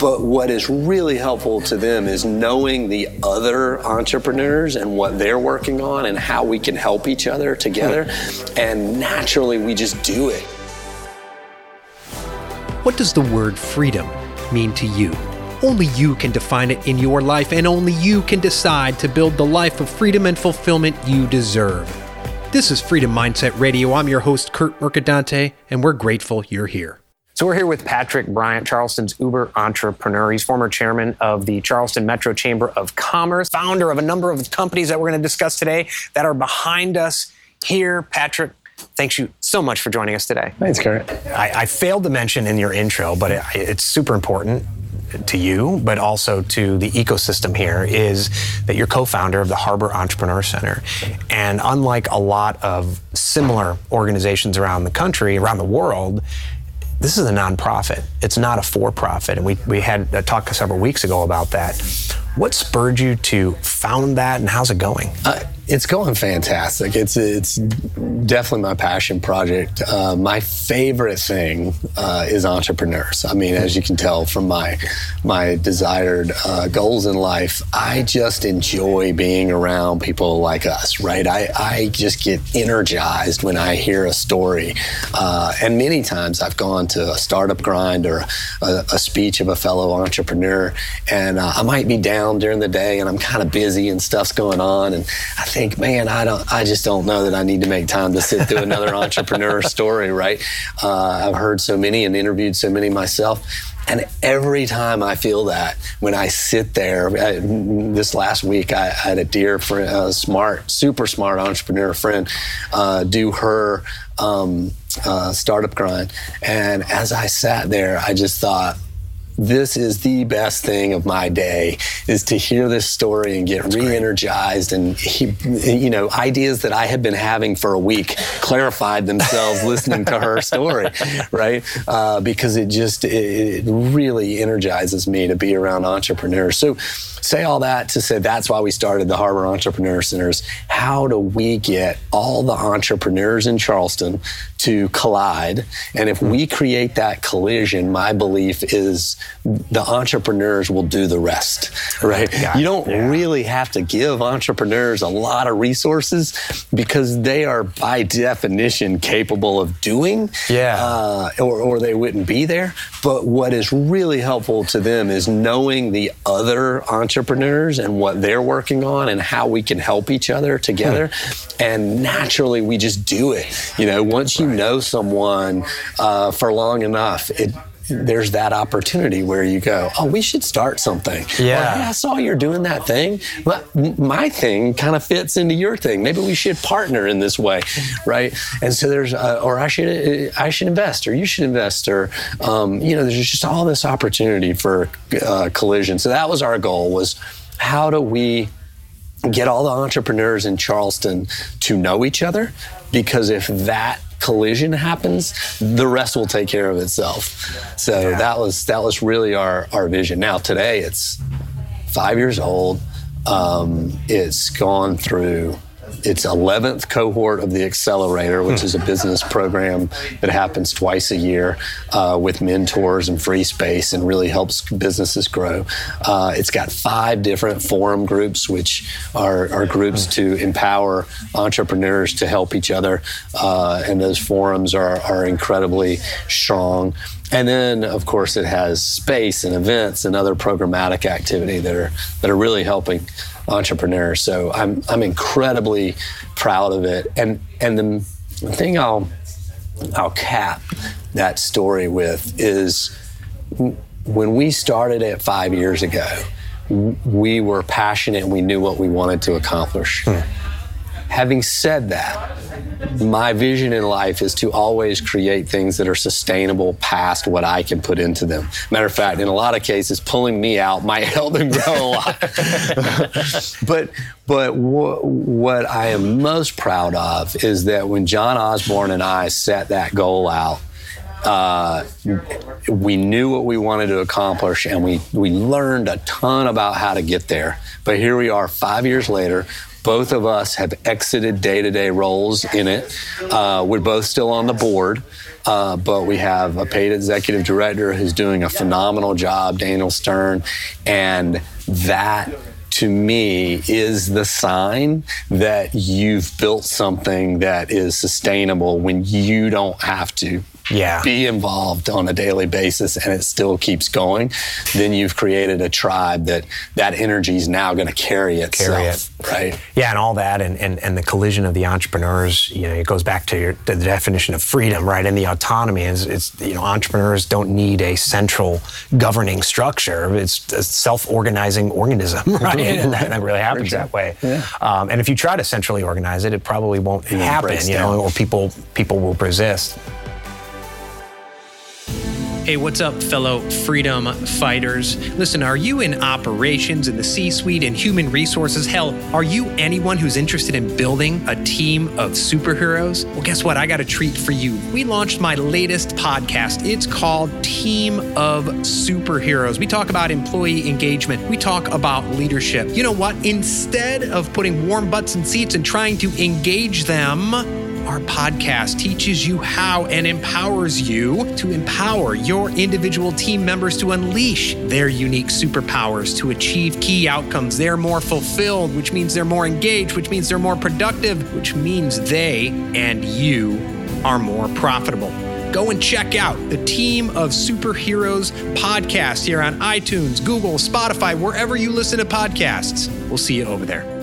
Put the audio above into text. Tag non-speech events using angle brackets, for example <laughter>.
But what is really helpful to them is knowing the other entrepreneurs and what they're working on and how we can help each other together. Hmm. And naturally, we just do it. What does the word freedom mean to you? Only you can define it in your life, and only you can decide to build the life of freedom and fulfillment you deserve. This is Freedom Mindset Radio. I'm your host, Curt Mercadante, and we're grateful you're here. So we're here with Patrick Bryant, Charleston's Uber entrepreneur. He's former chairman of the Charleston Metro Chamber of Commerce, founder of a number of companies that we're going to discuss today that are behind us here. Patrick, thanks you so much for joining us today. Thanks, Curt. I, I failed to mention in your intro, but it, it's super important to you, but also to the ecosystem here, is that you're co founder of the Harbor Entrepreneur Center. And unlike a lot of similar organizations around the country, around the world, this is a nonprofit. It's not a for profit. And we, we had a talk several weeks ago about that. What spurred you to found that and how's it going? Uh, it's going fantastic. It's it's definitely my passion project. Uh, my favorite thing uh, is entrepreneurs. I mean, as you can tell from my my desired uh, goals in life, I just enjoy being around people like us. Right? I I just get energized when I hear a story, uh, and many times I've gone to a startup grind or a, a speech of a fellow entrepreneur, and uh, I might be down during the day and I'm kind of busy and stuff's going on, and I think think, man, I don't, I just don't know that I need to make time to sit through another <laughs> entrepreneur story, right? Uh, I've heard so many and interviewed so many myself. And every time I feel that, when I sit there, I, this last week I, I, had a dear friend, a smart, super smart entrepreneur friend, uh, do her um, uh, startup grind. And as I sat there, I just thought, this is the best thing of my day is to hear this story and get That's re-energized great. and he, you know ideas that I had been having for a week clarified themselves listening to her story, <laughs> right? Uh, because it just it really energizes me to be around entrepreneurs. So say all that to say that's why we started the Harbor Entrepreneur Centers. How do we get all the entrepreneurs in Charleston to collide? And if we create that collision, my belief is the entrepreneurs will do the rest, right? Yeah, you don't yeah. really have to give entrepreneurs a lot of resources because they are by definition capable of doing, yeah, uh, or, or they wouldn't be there. But what is really helpful to them is knowing the other entrepreneurs and what they're working on and how we can help each other together. Hmm. And naturally, we just do it. You know, once you know someone uh, for long enough, it there's that opportunity where you go, oh, we should start something. Yeah. Or, hey, I saw you're doing that thing. But my thing kind of fits into your thing. Maybe we should partner in this way, right? And so there's, uh, or I should, I should invest, or you should invest, or um, you know, there's just all this opportunity for uh, collision. So that was our goal: was how do we get all the entrepreneurs in Charleston to know each other? Because if that collision happens, the rest will take care of itself. So yeah. that was that was really our our vision. Now today it's five years old. Um, it's gone through its 11th cohort of the Accelerator, which is a business program that happens twice a year uh, with mentors and free space and really helps businesses grow. Uh, it's got five different forum groups, which are, are groups to empower entrepreneurs to help each other. Uh, and those forums are, are incredibly strong. And then, of course, it has space and events and other programmatic activity that are that are really helping entrepreneurs. So I'm I'm incredibly proud of it. And and the thing I'll I'll cap that story with is when we started it five years ago, we were passionate and we knew what we wanted to accomplish. Hmm. Having said that, my vision in life is to always create things that are sustainable past what I can put into them. Matter of fact, in a lot of cases, pulling me out might <laughs> help them grow a lot. <laughs> but but w- what I am most proud of is that when John Osborne and I set that goal out, uh, we knew what we wanted to accomplish and we, we learned a ton about how to get there. But here we are five years later both of us have exited day to day roles in it. Uh, we're both still on the board. uh, but we have a paid executive director who's doing a phenomenal job, Daniel Stern, and that to me is the sign that you've built something that is sustainable when you don't have to yeah. be involved on a daily basis and it still keeps going, then you've created a tribe that that energy is now going to carry itself. Carry it. Right. Yeah, and all that and, and, and the collision of the entrepreneurs, you know, it goes back to your, the definition of freedom, right? And the autonomy is it's, you know, entrepreneurs don't need a central governing structure. It's a self-organizing organism, <laughs> right? <laughs> and that, that, really happens that way. Yeah. Um, and if you try to centrally organize it, it probably won't happen, you know, or people people will resist. Hey, what's up, fellow freedom fighters? Listen, are you in operations in the C suite in human resources? Hell, are you anyone who's interested in building a team of superheroes? Well, guess what? I got a treat for you. We launched my latest podcast. It's called Team of Superheroes. We talk about employee engagement, we talk about leadership. You know what? Instead of putting warm butts in seats and trying to engage them, our podcast teaches you how and empowers you to empower your individual team members to unleash their unique superpowers to achieve key outcomes. They're more fulfilled, which means they're more engaged, which means they're more productive, which means they and you are more profitable. Go and check out the Team of Superheroes podcast here on iTunes, Google, Spotify, wherever you listen to podcasts. We'll see you over there.